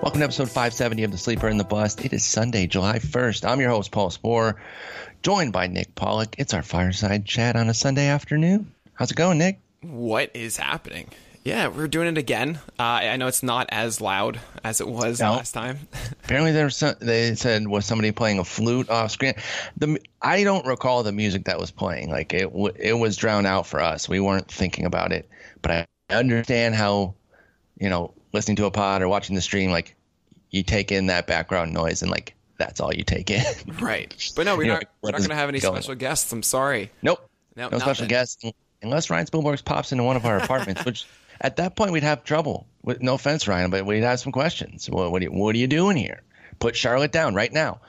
Welcome to episode 570 of The Sleeper and the Bust. It is Sunday, July 1st. I'm your host, Paul Sporer, joined by Nick Pollack. It's our fireside chat on a Sunday afternoon. How's it going, Nick? What is happening? Yeah, we're doing it again. Uh, I know it's not as loud as it was no. last time. Apparently, there was some, they said was somebody playing a flute off screen. The I don't recall the music that was playing. Like it, it was drowned out for us. We weren't thinking about it. But I understand how, you know, listening to a pod or watching the stream, like you take in that background noise and like that's all you take in. right. But no, we're not, we're not going to have any special on. guests. I'm sorry. Nope. No, no special guests unless Ryan Spielberg pops into one of our apartments, which at that point we'd have trouble. With, no offense, Ryan, but we'd have some questions. Well, what, are you, what are you doing here? Put Charlotte down right now.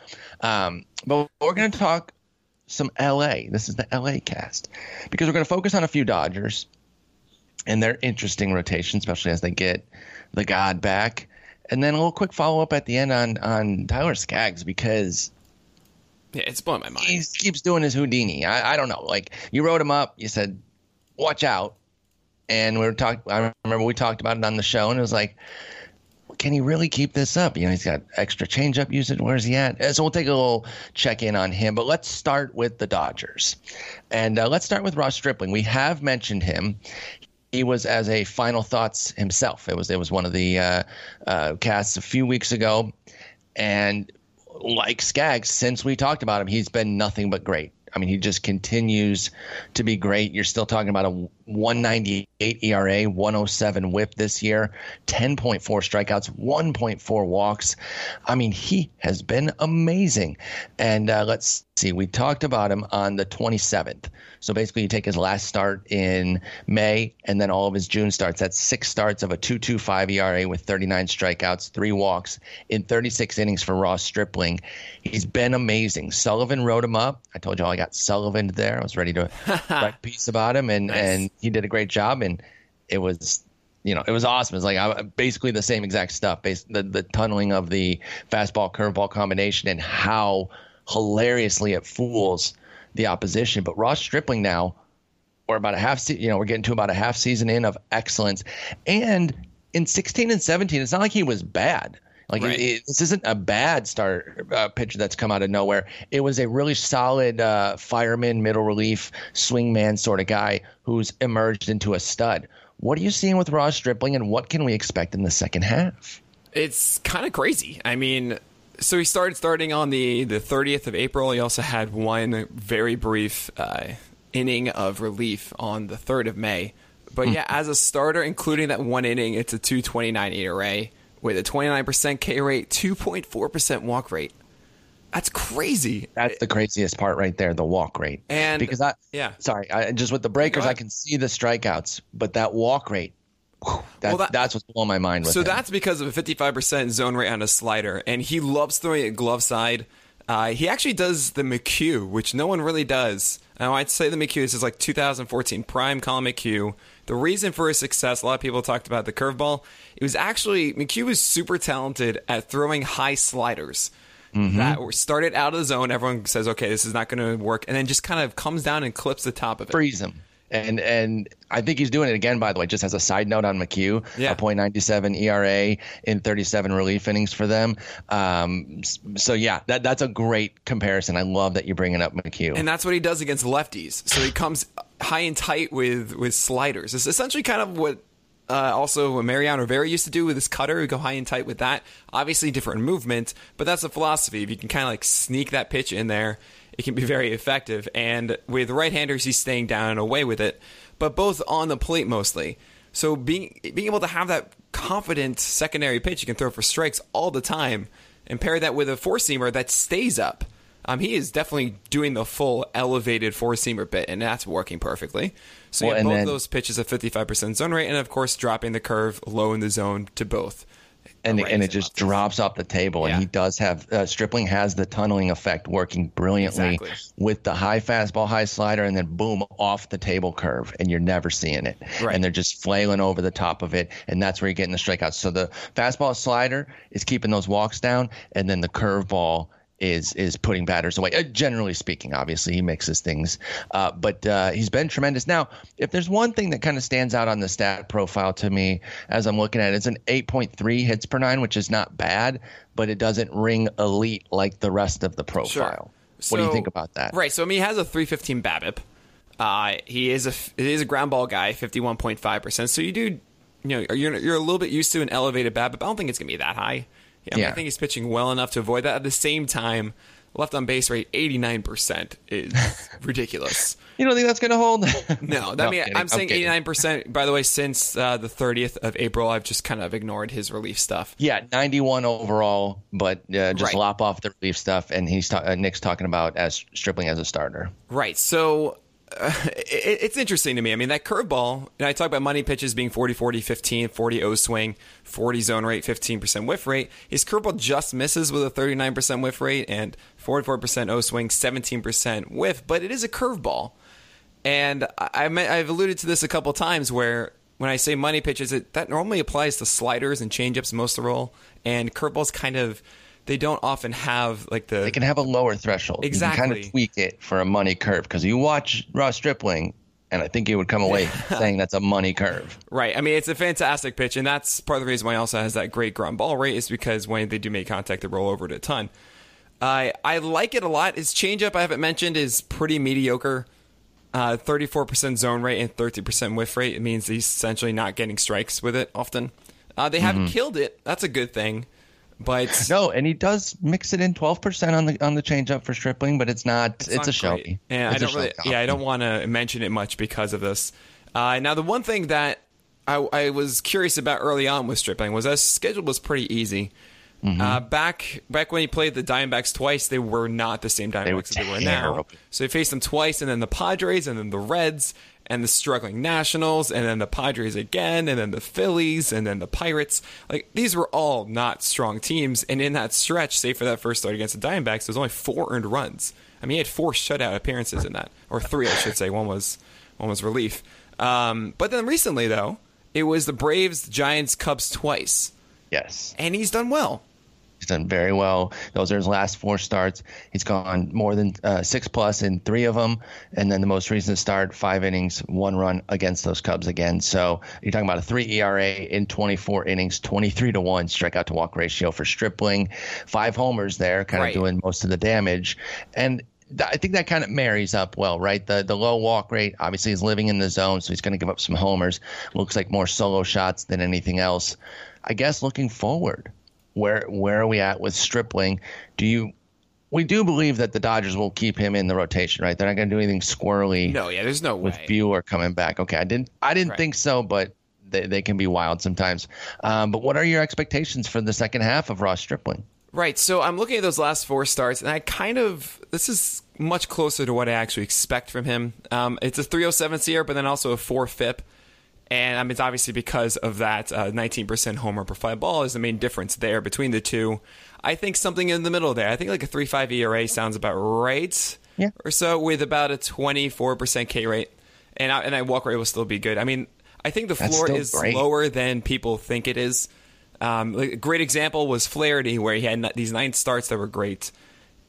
Um, but we're going to talk some LA. This is the LA cast because we're going to focus on a few Dodgers and they're interesting rotation, especially as they get the God back. And then a little quick follow up at the end on on Tyler Skaggs because yeah, it's blowing my mind. He keeps doing his Houdini. I, I don't know. Like you wrote him up, you said, "Watch out," and we were talking. I remember we talked about it on the show, and it was like, "Can he really keep this up?" You know, he's got extra changeup usage. Where's he at? So we'll take a little check in on him. But let's start with the Dodgers, and uh, let's start with Ross Stripling. We have mentioned him he was as a final thoughts himself. It was it was one of the uh, uh, casts a few weeks ago, and like Skaggs, since we talked about him, he's been nothing but great. I mean, he just continues to be great. You're still talking about a 198 ERA, 107 whip this year, 10.4 strikeouts, 1.4 walks. I mean, he has been amazing. And uh, let's see, we talked about him on the 27th. So basically, you take his last start in May and then all of his June starts. That's six starts of a 2.25 ERA with 39 strikeouts, three walks in 36 innings for Ross Stripling. He's been amazing. Sullivan wrote him up. I told you all I got Sullivan there. I was ready to write a piece about him, and nice. and he did a great job. And it was you know, it was awesome. It's like I, basically the same exact stuff. Based the the tunneling of the fastball curveball combination and how hilariously it fools the opposition. But Ross Stripling now, we're about a half, se- you know, we're getting to about a half season in of excellence, and in 16 and 17, it's not like he was bad. Like right. it, it, this isn't a bad start uh, pitcher that's come out of nowhere. It was a really solid uh, fireman, middle relief, swingman sort of guy who's emerged into a stud. What are you seeing with Ross Stripling, and what can we expect in the second half? It's kind of crazy. I mean, so he started starting on the the 30th of April. He also had one very brief uh, inning of relief on the 3rd of May. But hmm. yeah, as a starter, including that one inning, it's a 229 ERA with a 29% K rate, 2.4% walk rate. That's crazy. That's the craziest part right there, the walk rate. And because I, yeah, sorry, I, just with the breakers, I can see the strikeouts, but that walk rate that, well, that, that's what's blowing my mind. so him. that's because of a 55% zone rate on a slider, and he loves throwing it glove side. Uh, he actually does the McHugh, which no one really does. Now, I'd say the McHugh, this is like 2014 prime Collin McHugh. The reason for his success, a lot of people talked about the curveball. It was actually, McHugh was super talented at throwing high sliders. Mm-hmm. That started out of the zone. Everyone says, okay, this is not going to work. And then just kind of comes down and clips the top of it. Freeze him And and I think he's doing it again. By the way, just as a side note on McHugh, Yeah. a .97 ERA in 37 relief innings for them. Um, so yeah, that that's a great comparison. I love that you're bringing up McHugh. And that's what he does against lefties. So he comes high and tight with with sliders. It's essentially kind of what uh, also what Mariano Rivera used to do with his cutter. He'd go high and tight with that. Obviously, different movement, but that's the philosophy. If you can kind of like sneak that pitch in there, it can be very effective. And with right-handers, he's staying down and away with it, but both on the plate mostly. So being being able to have that confident secondary pitch you can throw for strikes all the time, and pair that with a four seamer that stays up. Um, he is definitely doing the full elevated four seamer bit, and that's working perfectly. So Well, you have both then- those pitches at 55% zone rate, and of course, dropping the curve low in the zone to both. And and it just drops off the table. Yeah. And he does have uh, Stripling has the tunneling effect working brilliantly Exactly. with the high fastball, high slider, and then boom off the table curve, and you're never seeing it. Right. And they're just flailing over the top of it, and that's where you're getting the strikeouts. So the fastball slider is keeping those walks down, and then the curveball. Is is putting batters away. Uh, generally speaking, obviously he mixes things, uh, but uh, he's been tremendous. Now, if there's one thing that kind of stands out on the stat profile to me as I'm looking at it, it's an 8.3 hits per nine, which is not bad, but it doesn't ring elite like the rest of the profile. what do you think about that? Right. So I mean, he has a 315 BABIP. Uh, he is a he is a ground ball guy, 51.5 percent. So you do, you know, you're you're a little bit used to an elevated BABIP. I don't think it's gonna be that high. I, mean, I think he's pitching well enough to avoid that. At the same time, left on base rate 89 percent is ridiculous. You don't think that's going to hold? No, I No, mean kidding. I'm saying kidding. 89 percent. By the way, since uh, the 30th of April, I've just kind of ignored his relief stuff. Yeah, 91 overall, but uh, just Right. lop off the relief stuff. And he's ta- uh, Nick's talking about as Stripling as a starter. Right. So it, it's interesting to me. I mean, that curveball, and I talk about money pitches being 40 40 15, 40 O swing, 40 zone rate, 15% whiff rate. His curveball just misses with a 39% whiff rate and 44% O swing, 17% whiff, but it is a curveball. And I, I've alluded to this a couple times where when I say money pitches, it, that normally applies to sliders and changeups most of the role, and curveballs kind of. They don't often have like the They can have a lower threshold. You can kind of tweak it for a money curve because you watch Ross Stripling, and I think he would come away saying that's a money curve. Right. I mean, it's a fantastic pitch, and that's part of the reason why he also has that great ground ball rate is because when they do make contact, they roll over it a ton. I I like it a lot. His changeup, I haven't mentioned, is pretty mediocre. Uh, 34% zone rate and 30% whiff rate. It means he's essentially not getting strikes with it often. Uh, they haven't killed it. That's a good thing. But No, and he does mix it in 12% on the on the changeup for Stripling, but it's not. It's, not a show. It's I don't really, yeah, I don't want to mention it much because of this. Uh, now, the one thing that I, I was curious about early on with Stripling was that his schedule was pretty easy. Mm-hmm. Uh, back back when he played the Diamondbacks twice, they were not the same Diamondbacks that they were now. So he faced them twice, and then the Padres, and then the Reds, and the struggling Nationals, and then the Padres again, and then the Phillies, and then the Pirates. Like these were all not strong teams, and in that stretch, save for that first start against the Diamondbacks, there was only four earned runs. I mean, he had four shutout appearances in that, or three, I should say. One was one was relief. Um, but then recently, though, it was the Braves, Giants, Cubs twice, Yes. and he's done well. Done very well. Those are his last four starts. He's gone more than uh, six plus in three of them, and then the most recent start, five innings, one run against those Cubs again. So you're talking about a three ERA in 24 innings, 23 to one strikeout to walk ratio for Stripling, five homers there, kind Right. of doing most of the damage, and. I think that kind of marries up well, right? The the low walk rate, obviously, he's living in the zone, so he's going to give up some homers. Looks like more solo shots than anything else. I guess looking forward, where where are we at with Stripling? Do you we do believe that the Dodgers will keep him in the rotation, right? They're not going to do anything squirrely No, yeah, there's no with way. Buehler coming back. Okay, I didn't I didn't Right. think so, but they, they can be wild sometimes. Um, but what are your expectations for the second half of Ross Stripling? Right. So I'm looking at those last four starts, and I kind of this is much closer to what I actually expect from him. Um, it's a 307 CR, but then also a four FIP, and I mean it's obviously because of that uh, 19% homer per fly ball is the main difference there between the two. I think something in the middle there. I think like a 3 5 ERA sounds about right. Yeah. Or so with about a 24% K rate, and I, and I walk rate will still be good. I mean, I think the floor is great. lower than people think it is. Um, like, a great example was Flaherty, where he had n- these nine starts that were great,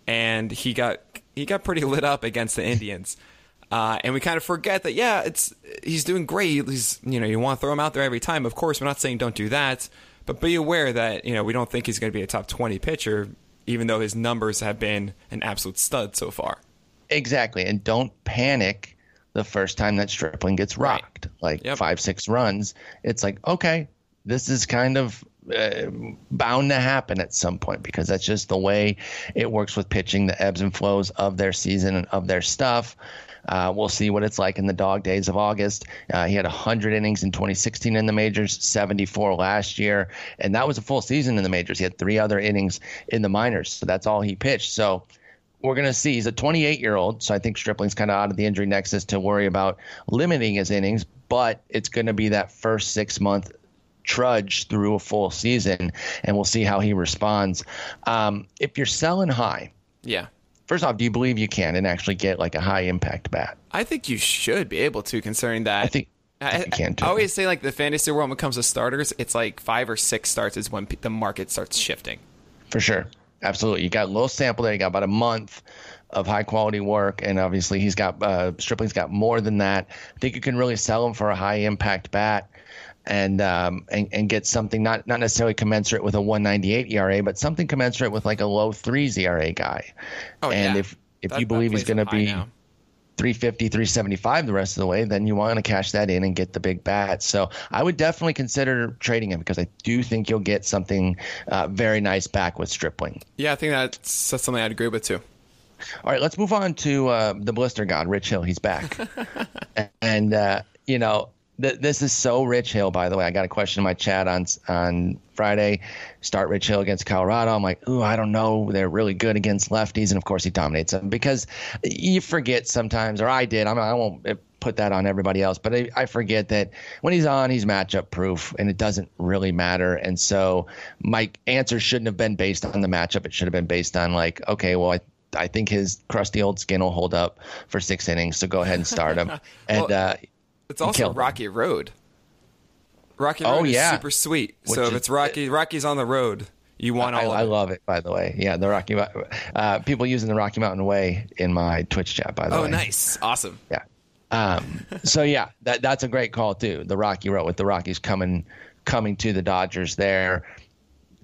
and he got he got pretty lit up against the Indians. Uh, and we kind of forget that, yeah, it's he's doing great. He's, you know, you want to throw him out there every time. Of course, we're not saying don't do that, but be aware that, you know, we don't think he's going to be a top 20 pitcher, even though his numbers have been an absolute stud so far. Exactly. And don't panic the first time that Stripling gets rocked, right. like yep. five, six runs. It's like, okay, this is kind of uh, bound to happen at some point because that's just the way it works with pitching, the ebbs and flows of their season and of their stuff. Uh, we'll see what it's like in the dog days of August. Uh, he had 100 innings in 2016 in the majors, 74 last year, and that was a full season in the majors. He had three other innings in the minors, so that's all he pitched. So we're going to see. He's a 28 year old, so I think Stripling's kind of out of the injury nexus to worry about limiting his innings, but it's going to be that first six month trudge through a full season, and we'll see how he responds. Um, if you're selling high, yeah. First off, do you believe you can and actually get like a high impact bat? I think you should be able to, considering that. I think. I, I, I, always say like the fantasy world when it comes to starters, it's like five or six starts is when the market starts shifting. For sure, absolutely. You got a little sample there. You got about a month of high quality work, and obviously he's got uh, Stripling's got more than that. I think you can really sell him for a high impact bat and um, and, and get something not not necessarily commensurate with a 198 ERA, but something commensurate with like a low threes ERA guy. Oh, and yeah. if if that, you believe he's going to be now. 350, 375 the rest of the way, then you want to cash that in and get the big bat. So I would definitely consider trading him because I do think you'll get something uh, very nice back with Stripling. Yeah, I think that's, that's something I'd agree with too. All right, let's move on to uh, the blister god, Rich Hill. He's back, and uh, you know this is so Rich Hill, by the way. I got a question in my chat on on Friday. Start Rich Hill against Colorado. I'm like, ooh, I don't know. They're really good against lefties, and of course he dominates them because you forget sometimes, or I did. I'm, I won't put that on everybody else, but I, I forget that when he's on, he's matchup proof, and it doesn't really matter. And so my answer shouldn't have been based on the matchup. It should have been based on like, okay, well, I I think his crusty old skin will hold up for six innings, so go ahead and start him. And uh, it's also Rocky him. Road. Rocky Road oh, is yeah. super sweet. Which so if it's Rocky, Rocky's on the road. You want all I, I love it, by the way. Yeah, the Rocky uh, people using the Rocky Mountain Way in my Twitch chat, by the oh, way. Oh, nice, awesome. Yeah. Um, so yeah, that that's a great call too. The Rocky Road with the Rockies coming coming to the Dodgers there.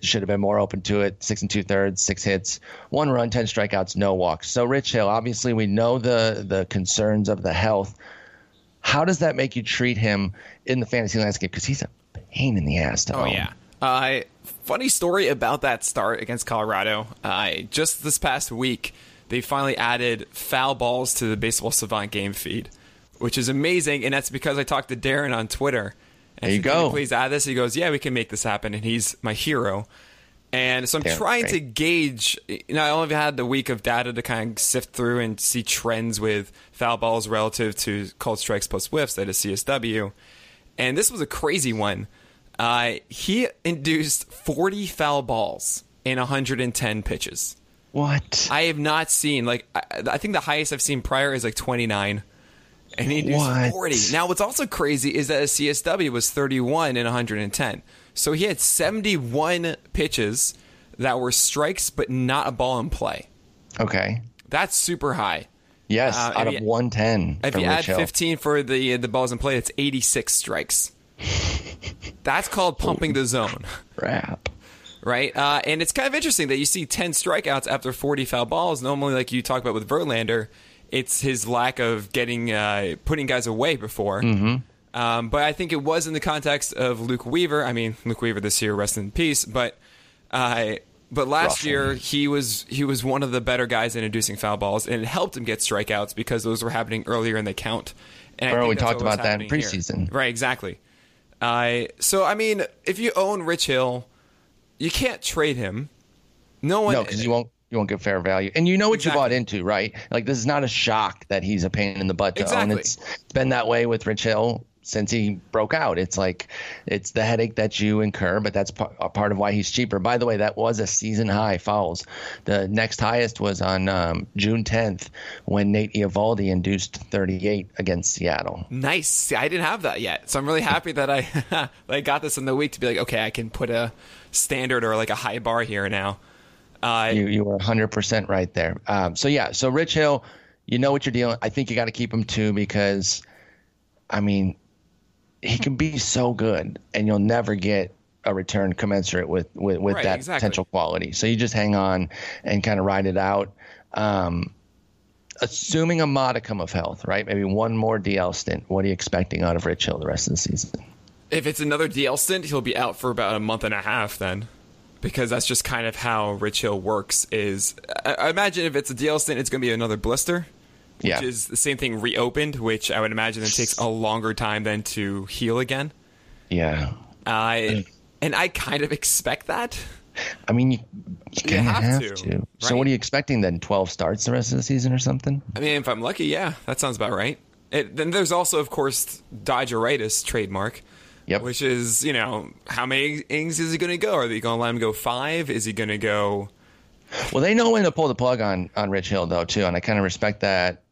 Should have been more open to it. Six and two thirds, six hits, one run, ten strikeouts, no walks. So Rich Hill, obviously, we know the the concerns of the health how does that make you treat him in the fantasy landscape? Because he's a pain in the ass to oh, own. yeah. Uh, funny story about that start against Colorado. Uh, just this past week, they finally added foul balls to the Baseball Savant game feed, which is amazing. And that's because I talked to Daren on Twitter. And there you go. Please add this. He goes, "Yeah, we can make this happen." And he's my hero. And so I'm trying great. to gauge. You know, I only had the week of data to kind of sift through and see trends with foul balls relative to called strikes plus whiffs, that is CSW. And this was a crazy one. Uh, he induced 40 foul balls in 110 pitches. What? I have not seen like I, I think the highest I've seen prior is like 29 and he induced what? 40. Now what's also crazy is that a CSW was 31 in 110. So he had 71 pitches that were strikes, but not a ball in play. Okay. That's super high. Yes, uh, out of you, 110. If you add Hill. 15 for the the balls in play, it's 86 strikes. That's called pumping the zone. Crap. Right? Uh, and it's kind of interesting that you see 10 strikeouts after 40 foul balls. Normally, like you talked about with Verlander, it's his lack of getting uh, putting guys away before. Mm-hmm. Um, but I think it was in the context of Luke Weaver. I mean, Luke Weaver this year, rest in peace. But uh, but last year he was he was one of the better guys in inducing foul balls, and it helped him get strikeouts because those were happening earlier in the count. And we talked about that in preseason, here. right? Exactly. Uh, so I mean, if you own Rich Hill, you can't trade him. No one. No, because you won't you won't get fair value. And you know what exactly. you bought into, right? Like this is not a shock that he's a pain in the butt to exactly. own. It's been that way with Rich Hill since he broke out. It's like it's the headache that you incur, but that's part of why he's cheaper. By the way, that was a season high fouls. The next highest was on um, June 10th when Nate Eovaldi induced 38 against Seattle. Nice. I didn't have that yet, so I'm really happy that I I got this in the week to be like, okay, I can put a standard or like a high bar here now. Uh, you you were 100% right there. Um, so yeah, so Rich Hill you know what you're dealing. I think you got to keep him too because, I mean, he can be so good, and you'll never get a return commensurate with with, with Right, that exactly. potential quality. So you just hang on and kind of ride it out. Um, assuming a modicum of health, right? Maybe one more DL stint. What are you expecting out of Rich Hill the rest of the season? If it's another DL stint, he'll be out for about a month and a half then. Because that's just kind of how Rich Hill works is I, I imagine if it's a DL stint, it's gonna be another blister. Which Yeah. is the same thing reopened, which I would imagine it takes a longer time than to heal again. Yeah. I mm. and I kind of expect that. I mean, you, you kind of have have, to, to. So what are you expecting then? 12 starts the rest of the season or something? I mean, if I'm lucky, yeah, that sounds about right. It, then there's also, of course, Dodgeritis trademark, Yep. which is, you know, how many innings is he going to go? Are they going to let him go five? Is he going to go? Well, they know when to pull the plug on on Rich Hill though too, and I kind of respect that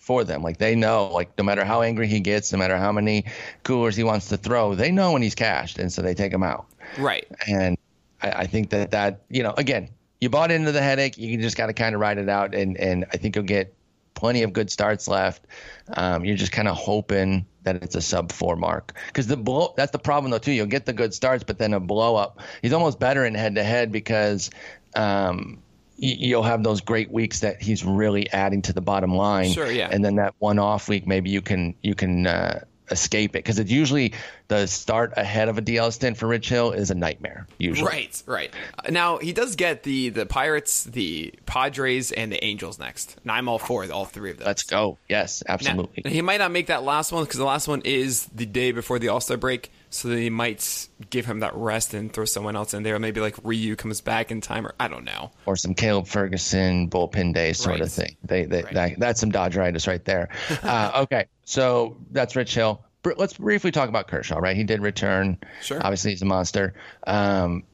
for them. Like they know, like no matter how angry he gets, no matter how many coolers he wants to throw, they know when he's cashed, and so they take him out. Right. And I, I think that that you know, again, you bought into the headache. You just got to kind of ride it out, and and I think you'll get plenty of good starts left. Um, you're just kind of hoping that it's a sub four mark because the blow that's the problem though too. You'll get the good starts, but then a blow up. He's almost better in head to head because. Um, You'll have those great weeks that he's really adding to the bottom line. Sure, yeah. And then that one off week, maybe you can you can uh, escape it because it's usually the start ahead of a DL stint for Rich Hill is a nightmare. Usually, Right, right. Now he does get the the Pirates, the Padres, and the Angels next, and I'm all for all three of them. Let's go. Yes, Now, absolutely. he might not make that last one because the last one is the day before the All Star break, so they might give him that rest and throw someone else in there. Maybe like Ryu comes back in time, or I don't know. or some Caleb Ferguson bullpen day sort Right. of thing. They, they Right. that, that's some Dodgeritis right there. uh, okay, so that's Rich Hill. Let's briefly talk about Kershaw. Right, he did return. Sure. Obviously, he's a monster. Um,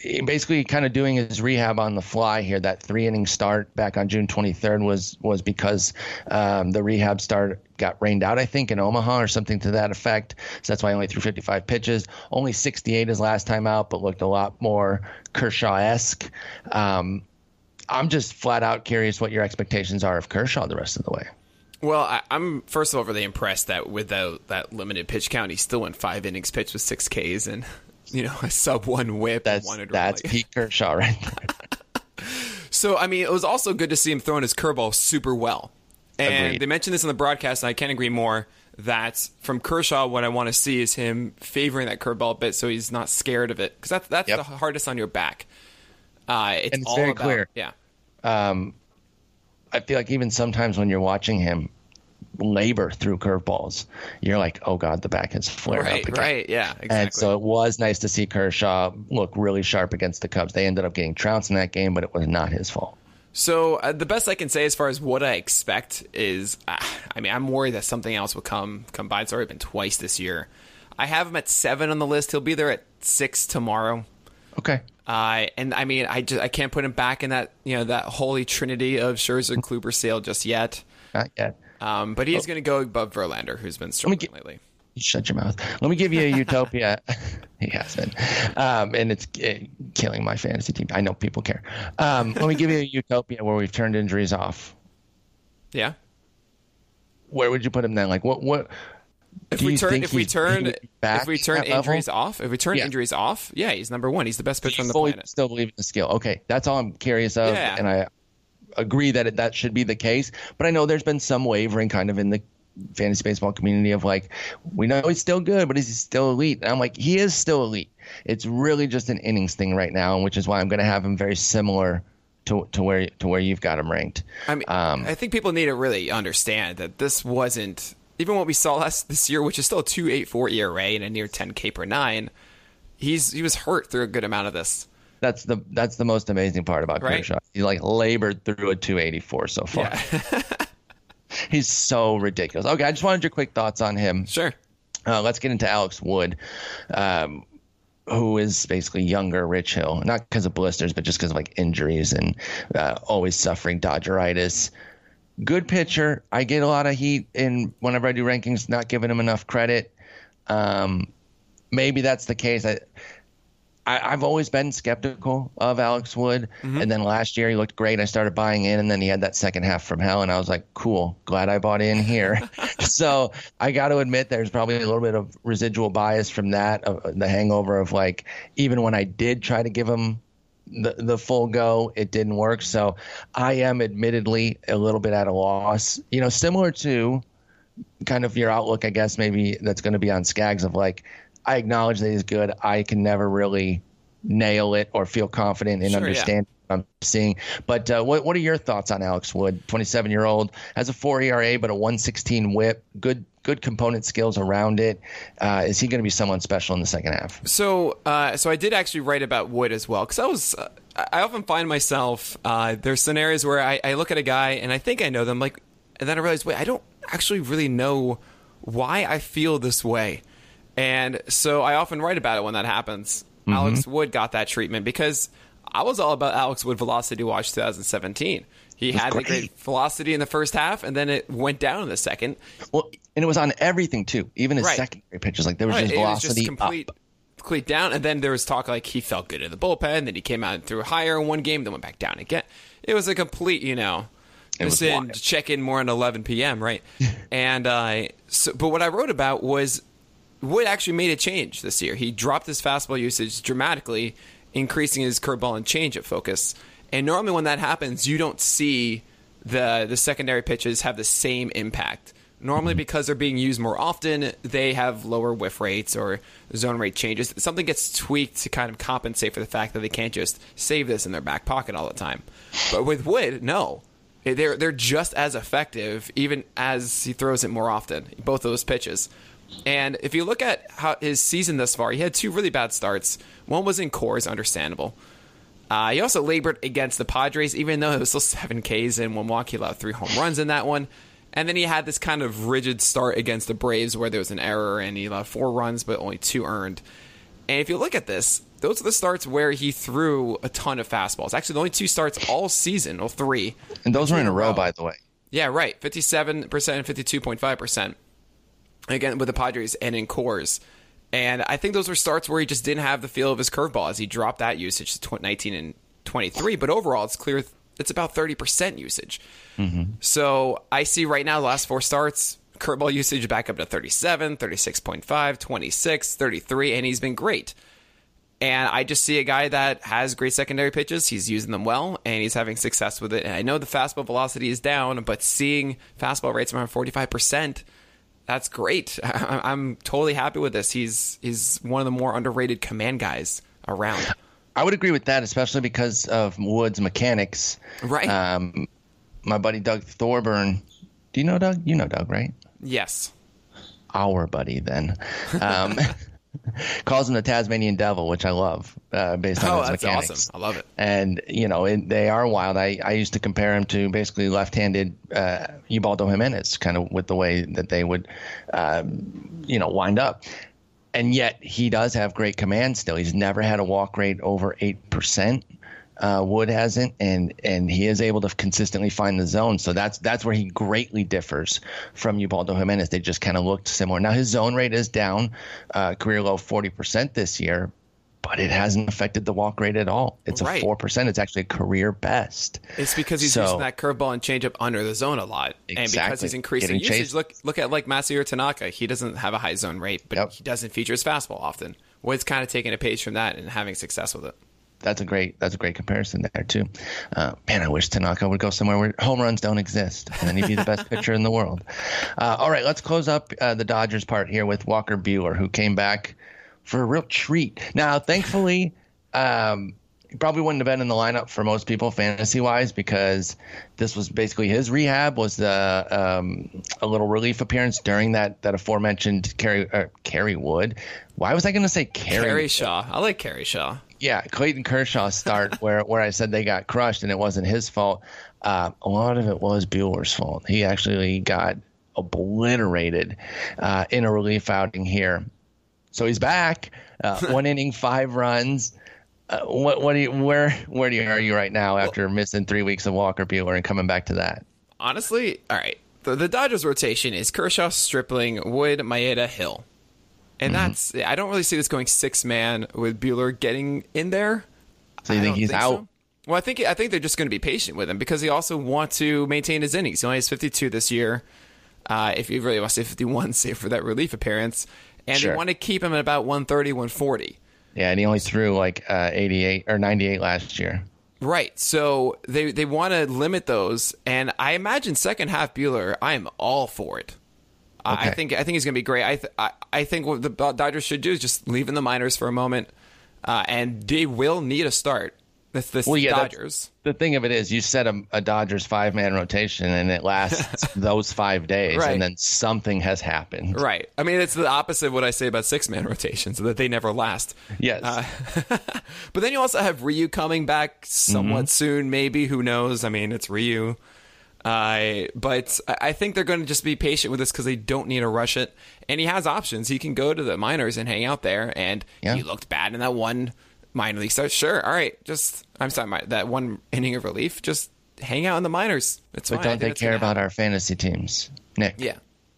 he basically kind of doing his rehab on the fly here. That three inning start back on June 23rd was was because um, the rehab start got rained out, I think, in Omaha or something to that effect. So that's why he only threw 55 pitches. Only 68 his last time out, but looked a lot more Kershaw esque. Um, I'm just flat out curious what your expectations are of Kershaw the rest of the way. Well, I, I'm first of all really impressed that without that limited pitch count, he still went five innings pitched with six Ks and you know a sub one WHIP. That's that's Like- Pete Kershaw right there. So I mean, it was also good to see him throwing his curveball super well. And Agreed. they mentioned this in the broadcast, and I can't agree more. That from Kershaw, what I want to see is him favoring that curveball a bit, so he's not scared of it, because that's that's Yep. the hardest on your back. Uh, it's And it's all very about- clear. Yeah, I feel like even sometimes when you're watching him labor through curveballs, you're like, oh god, the back has flared right, up again. right, yeah, exactly. And so it was nice to see Kershaw look really sharp against the Cubs. They ended up getting trounced in that game, but it was not his fault. So uh, the best I can say as far as what I expect is, uh, I mean, I'm worried that something else will come come by. It's already been twice this year. I have him at seven on the list. He'll be there at six tomorrow. Okay. Uh, and I mean, I just I can't put him back in that you know that holy trinity of Scherzer, Kluber, Sale just yet. Not yet. Um, but he's going to go above Verlander, who's been struggling get- lately. Shut your mouth. Let me give you a utopia. he has been, um, and it's uh, killing my fantasy team. I know people care. Um, let me give you a utopia where we've turned injuries off. Yeah. Where would you put him then? Like what? What? If we turn, if we turn, would be back if we turn that level? injuries off, if we turn Yeah. injuries off, yeah, he's number one. He's the best pitcher on the planet. still believe in the skill. Okay, that's all I'm curious of, Yeah. and I agree that it, that should be the case. But I know there's been some wavering kind of in the fantasy baseball community of like, we know he's still good, but is he still elite? And I'm like, he is still elite. It's really just an innings thing right now, which is why I'm going to have him very similar to to where to where you've got him ranked. I mean, Um, I think people need to really understand that this wasn't even what we saw last this year, which is still a two eight four ERA and a near ten K per nine. He's he was hurt through a good amount of this. That's the that's the most amazing part about Right. Kershaw. He like labored through a 284 so far. Yeah, He's so ridiculous. Okay, I just wanted your quick thoughts on him. sure. Uh, let's get into Alex Wood, um, who is basically younger Rich Hill, not because of blisters, but just because of like injuries and uh, always suffering Dodgeritis. Good pitcher. I get a lot of heat in whenever I do rankings, not giving him enough credit. Um, maybe that's the case. I, I, have always been skeptical of Alex Wood, mm-hmm. and then last year he looked great. I started buying in, and then he had that second half from hell, and I was like, cool, glad I bought in here. so I got to admit, there's probably a little bit of residual bias from that, the hangover of like, even when I did try to give him the the full go, it didn't work. So I am admittedly a little bit at a loss. You know, similar to kind of your outlook, I guess maybe that's going to be on Skaggs of like I acknowledge that he's good. I can never really nail it or feel confident in sure, understanding I'm seeing. But uh, what what are your thoughts on Alex Wood? 27 year old has a four ERA but a 116 WHIP. Good good component skills around it. Uh, is he going to be someone special in the second half? So uh, so I did actually write about Wood as well because I was. Uh, I often find myself uh, there's scenarios where I, I look at a guy and I think I know them like, and then I realize wait I don't actually really know why I feel this way. And so I often write about it when that happens. Mm-hmm. Alex Wood got that treatment because I was all about Alex Wood velocity watch 2017. He had great. the great velocity in the first half, and then it went down in the second. Well, and it was on everything too, even his right. secondary pitches. Like there was right. just velocity was just complete, up. complete down, and then there was talk like he felt good in the bullpen. Then he came out and threw higher in one game, then went back down again. It was a complete, you know, just in check in more at 11 p.m. Right, and uh, so, but what I wrote about was Wood actually made a change this year. He dropped his fastball usage dramatically, increasing his curveball and changeup focus. And normally, when that happens, you don't see the the secondary pitches have the same impact. Normally, mm-hmm. because they're being used more often, they have lower whiff rates or zone rate changes. Something gets tweaked to kind of compensate for the fact that they can't just save this in their back pocket all the time. But with Wood, no, they're they're just as effective, even as he throws it more often. Both of those pitches. And if you look at how his season thus far, he had two really bad starts. One was in Coors, understandable. Uh, he also labored against the Padres, even though it was still seven Ks in one walk. He allowed three home runs in that one. And then he had this kind of rigid start against the Braves where there was an error and he allowed four runs, but only two earned. And if you look at this, those are the starts where he threw a ton of fastballs. Actually, the only two starts all season, or three. And those were in a row, row, by the way. Yeah, right. 57% and 52.5% again with the Padres and in Coors. And I think those were starts where he just didn't have the feel of his curveball as he dropped that usage to 19 and 23. But overall, it's clear it's about 30% usage. Mm-hmm. So I see right now the last four starts, curveball usage back up to 37, 36.5, 26, 33, and he's been great. And I just see a guy that has great secondary pitches. He's using them well, and he's having success with it. And I know the fastball velocity is down, but seeing fastball rates around 45%, that's great. I, am totally happy with this. He's he's one of the more underrated command guys around. I would agree with that, especially because of Wood's mechanics. Right. Um, my buddy Doug Thorburn. Do you know Doug? You know Doug, right? Yes. Our buddy, then. Um, calls him the Tasmanian Devil, which I love, uh, based on oh, his that's mechanics. awesome. I love it. And you know, it, they are wild. I, I used to compare him to basically left-handed uh, Ubaldo Jimenez, kind of with the way that they would, um, you know, wind up. And yet he does have great command still. He's never had a walk rate over eight percent. Uh, Wood hasn't, and and he is able to consistently find the zone. So that's that's where he greatly differs from Ubaldo Jimenez. They just kind of looked similar. Now his zone rate is down, uh, career low forty percent this year, but it hasn't affected the walk rate at all. It's right. a four percent. It's actually a career best. It's because he's so, using that curveball and changeup under the zone a lot, exactly. and because he's increasing Getting usage. Chased. Look look at like Masahiro Tanaka. He doesn't have a high zone rate, but yep. he doesn't feature his fastball often. Wood's kind of taking a page from that and having success with it that's a great that's a great comparison there too. Uh, man, I wish Tanaka would go somewhere where home runs don't exist, and then he'd be the best pitcher in the world. Uh, all right, let's close up uh, the Dodgers part here with Walker Buehler, who came back for a real treat. Now, thankfully, um, he probably wouldn't have been in the lineup for most people fantasy wise because this was basically his rehab was the um, a little relief appearance during that that aforementioned Kerry uh, Kerry Wood. Why was I going to say? Kerry Shaw. I like Kerry Shaw yeah, Clayton Kershaw start where where I said they got crushed and it wasn't his fault. Uh, a lot of it was Buehler's fault. He actually got obliterated uh, in a relief outing here. So he's back. Uh, one inning, five runs. Uh, what what do you where where do you are you right now after missing three weeks of Walker Buehler and coming back to that? Honestly, all right. The, the Dodgers rotation is Kershaw, Stripling, Wood, Maeda, Hill. And that's I don't really see this going six man with Buehler getting in there. So you think he's out? so. Well, I think I think they're just going to be patient with him because he also want to maintain his innings. He only has 52 this year. Uh, if you really want to say 51, save for that relief appearance, and Sure. they want to keep him at about 130, 140. Yeah, and he only threw like uh, 88 or 98 last year. Right. So they they want to limit those, and I imagine second half Buehler. I am all for it. I- I think I think he's going to be great. I, th- I I think what the Dodgers should do is just leave in the minors for a moment, uh, and they will need a start. This this Well, yeah, Dodgers. The thing of it is, you set a, a Dodgers five man rotation, and it lasts those five days, Right. and then something has happened. Right. I mean, it's the opposite of what I say about six man rotations, that they never last. Yes. Uh, but then you also have Ryu coming back somewhat Mm-hmm. soon, maybe. Who knows? I mean, it's Ryu. Uh, but I think they're going to just be patient with this because they don't need to rush it. And he has options. He can go to the minors and hang out there. And Yeah. he looked bad in that one minor league start. Sure. All right. Just, I'm sorry, my, that one inning of relief. Just hang out in the minors. It's but fine. Don't they care about happen. our fantasy teams, Nick? Yeah.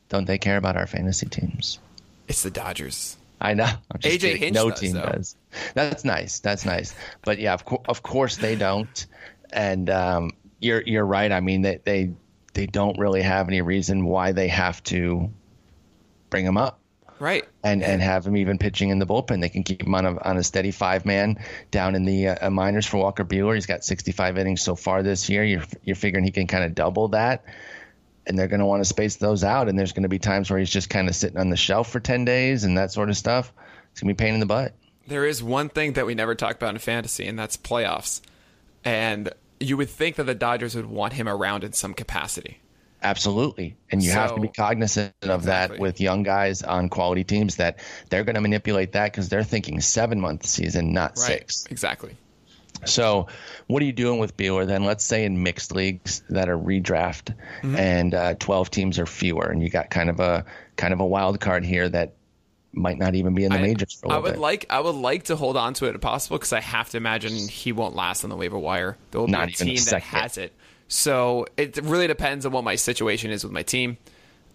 Don't they care about our fantasy teams? It's the Dodgers. I know. AJ kidding. Hinch no does, team though. does. That's nice. That's nice. But yeah, of, cour of course they don't. And um, you're you're right. I mean, they, they they don't really have any reason why they have to bring him up Right. and and have him even pitching in the bullpen. They can keep him on a on a steady five man down in the uh, minors for Walker Buehler. He's got 65 innings so far this year. You're you're figuring he can kind of double that. And they're going to want to space those out, and there's going to be times where he's just kind of sitting on the shelf for 10 days and that sort of stuff. It's going to be pain in the butt. There is one thing that we never talk about in fantasy, and that's playoffs. And you would think that the Dodgers would want him around in some capacity. Absolutely. And you have to be cognizant of that with young guys on quality teams that they're going to manipulate that because they're thinking seven month season, not six. Exactly. So, what are you doing with Buehler then? Let's say in mixed leagues that are redraft Mm-hmm. and uh, 12 teams or fewer, and you got kind of a kind of a wild card here that might not even be in the I- majors for a I would bit. like I would like to hold on to it if possible because I have to imagine he won't last on the waiver wire. There will be Not a even a team that has it. So it really depends on what my situation is with my team.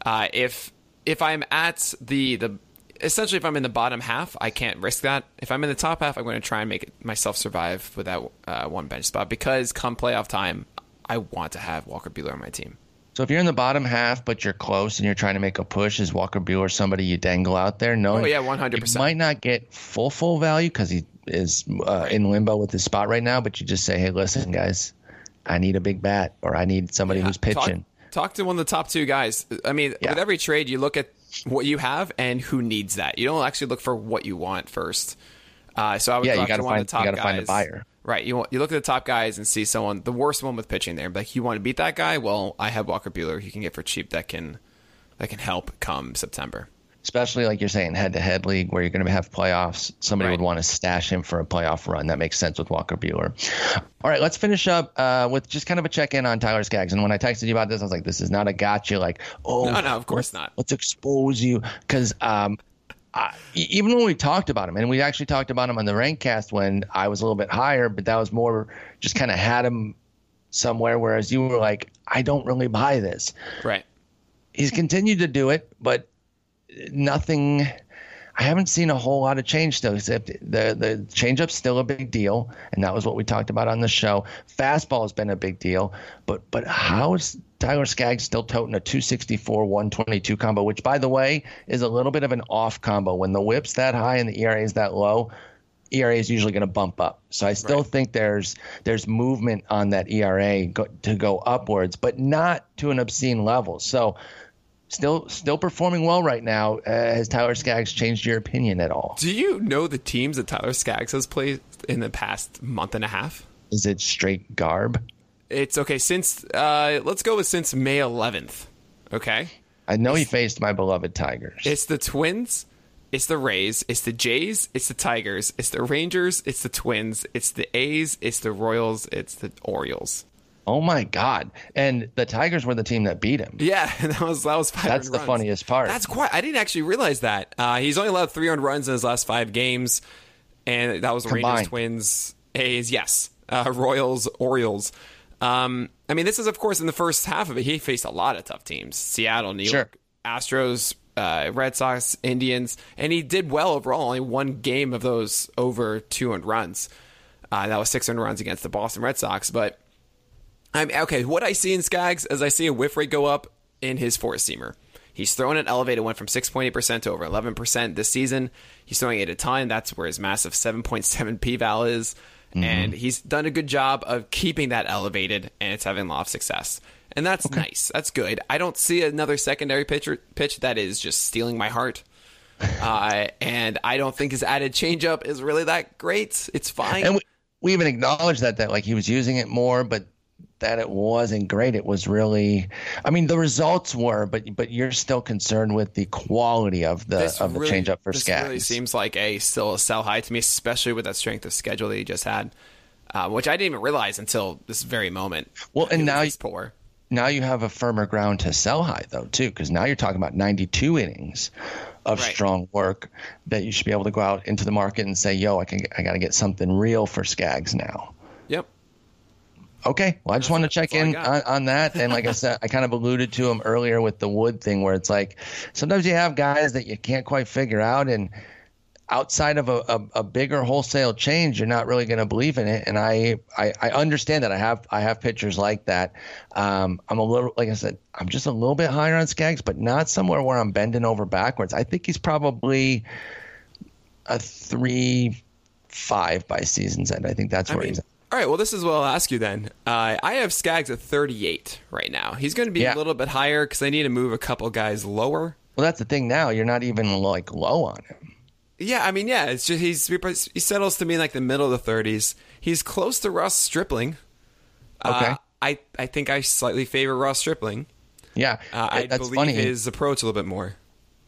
Uh, if if I'm at the the essentially if I'm in the bottom half, I can't risk that. If I'm in the top half, I'm going to try and make it, myself survive with that uh, one bench spot because come playoff time, I want to have Walker Buehler on my team. So, if you're in the bottom half but you're close and you're trying to make a push, is Walker Buehler somebody you dangle out there? No, Oh, yeah, 100%. You might not get full full value because he is uh, in limbo with his spot right now, but you just say, hey, listen, guys, I need a big bat or I need somebody who's pitching. Talk, talk to one of the top two guys. I mean, Yeah. with every trade, you look at what you have and who needs that. You don't actually look for what you want first. Uh, so I would Yeah, you talk gotta to one of find- the top you gotta guys. find a buyer. Right. You want, you look at the top guys and see someone the worst one with pitching there. Like you want to beat that guy? Well, I have Walker Buehler. You can get for cheap that can that can help come September. especially like you're saying head to head league where you're going to have playoffs somebody Right. would want to stash him for a playoff run that makes sense with walker buehler all right let's finish up uh, with just kind of a check-in on tyler skaggs and when i texted you about this i was like this is not a gotcha like oh No, no, of course let's- not. let's expose you because um, I, even when we talked about him and we actually talked about him on the rank cast when i was a little bit higher but that was more just kind of had him somewhere whereas you were like i don't really buy this Right. he's continued to do it, but nothing. I haven't seen a whole lot of change still, except the the changeup's still a big deal, and that was what we talked about on the show. Fastball has been a big deal, but but how is Tyler Skaggs still toting a 264 122 combo, which by the way is a little bit of an off combo. When the whip's that high and the ERA is that low, ERA is usually going to bump up. So I still Right. think there's there's movement on that ERA go, to go upwards, but not to an obscene level. So still still performing well right now. Uh, has Tyler Skaggs changed your opinion at all? Do you know the teams that Tyler Skaggs has played in the past month and a half? Is it straight garb? It's okay since uh, let's go with since May 11th. Okay. I know he faced my beloved Tigers. It's the Twins, it's the Rays, it's the Jays, it's the Tigers, it's the Rangers, it's the Twins, it's the A's, it's the Royals, it's the Orioles. oh my God! And the Tigers were the team that beat him. Yeah, that was that was five. That's the runs. funniest part. That's quite. I didn't actually realize that. Uh, he's only allowed three earned runs in his last five games, and that was the Rangers, Combined. Twins, A's, yes, uh, Royals, Orioles. Um, I mean, this is of course in the first half of it. He faced a lot of tough teams: Seattle, New Sure. York, Astros, uh, Red Sox, Indians, and he did well overall. Only one game of those over 200 runs. Uh, that was 600 runs against the Boston Red Sox. But I'm okay. What I see in Skaggs is I see a whiff rate go up in his four seamer. He's throwing it elevated, went from 6.8% to over 11% this season. He's throwing it a ton. That's where his massive 7.7 P val is. Mm-hmm. And he's done a good job of keeping that elevated, and it's having a lot of success. And that's okay. nice. That's good. I don't see another secondary pitcher, pitch that is just stealing my heart. uh, and I don't think his added changeup is really that great. It's fine. And we, we even acknowledged that, that like he was using it more, but that it wasn't great. It was really, I mean, the results were, but but you're still concerned with the quality of the this of the really, changeup for Skaggs. Really seems like a still a sell high to me, especially with that strength of schedule that he just had, uh, which I didn't even realize until this very moment. Well, and now he's poor. Now you have a firmer ground to sell high though too, because now you're talking about 92 innings of right. strong work that you should be able to go out into the market and say, "Yo, I can I got to get something real for Skaggs now." Okay. Well, I just want to check in on, on, that. And like I said, I kind of alluded to him earlier with the wood thing where it's like sometimes you have guys that you can't quite figure out. And outside of a, a, a bigger wholesale change, you're not really going to believe in it. And I, I, I, understand that I have, I have pitchers like that. Um, I'm a little, like I said, I'm just a little bit higher on Skaggs, but not somewhere where I'm bending over backwards. I think he's probably a three, five by season's end. I think that's where I mean, he's at. All right, well, this is what I'll ask you then. Uh, I have Skaggs at 38 right now. He's going to be yeah. a little bit higher because I need to move a couple guys lower. Well, that's the thing now. You're not even like low on him. Yeah, I mean, yeah, it's just he's he settles to me like the middle of the 30s. He's close to Ross Stripling. Okay. Uh, I I think I slightly favor Ross Stripling. Yeah, uh, I believe funny. his approach a little bit more.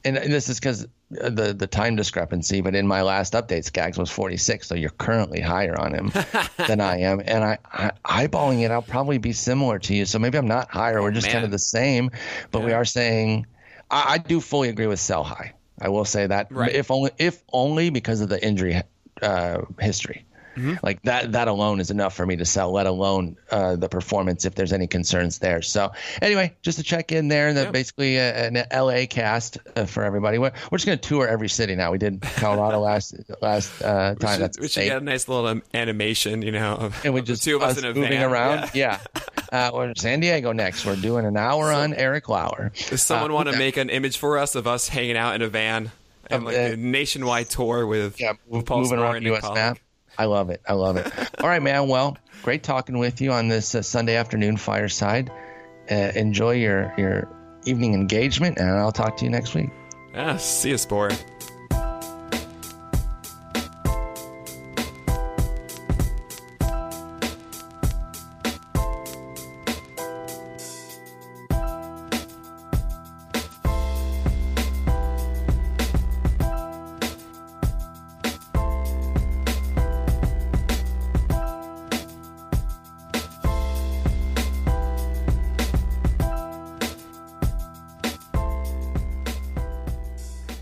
And, and this is because the the time discrepancy, but in my last update, Skaggs was 46, so you're currently higher on him than I am. And I, I eyeballing it, I'll probably be similar to you. So maybe I'm not higher. We're just oh, kind of the same, but yeah. we are saying I, I, do fully agree with sell high. I will say that right. if only if only because of the injury uh, history. Mm-hmm. Like that, that alone is enough for me to sell. Let alone uh, the performance, if there's any concerns there. So anyway, just to check in there, that yeah. basically a, an LA cast uh, for everybody. We're, we're just going to tour every city now. We did Colorado last last uh, time. We should, we should get a nice little um, animation, you know, of, and we just two of us, us moving van. around. Yeah. yeah. Uh, San Diego next. We're doing an hour so, on Eric Lauer. Does someone uh, want to make an image for us of us hanging out in a van? And like a nationwide tour with yeah, with Paul moving around U.S. map. I love it. I love it. All right, man. Well, great talking with you on this uh, Sunday afternoon fireside. Uh, enjoy your your evening engagement, and I'll talk to you next week. Yeah, see you, Sport.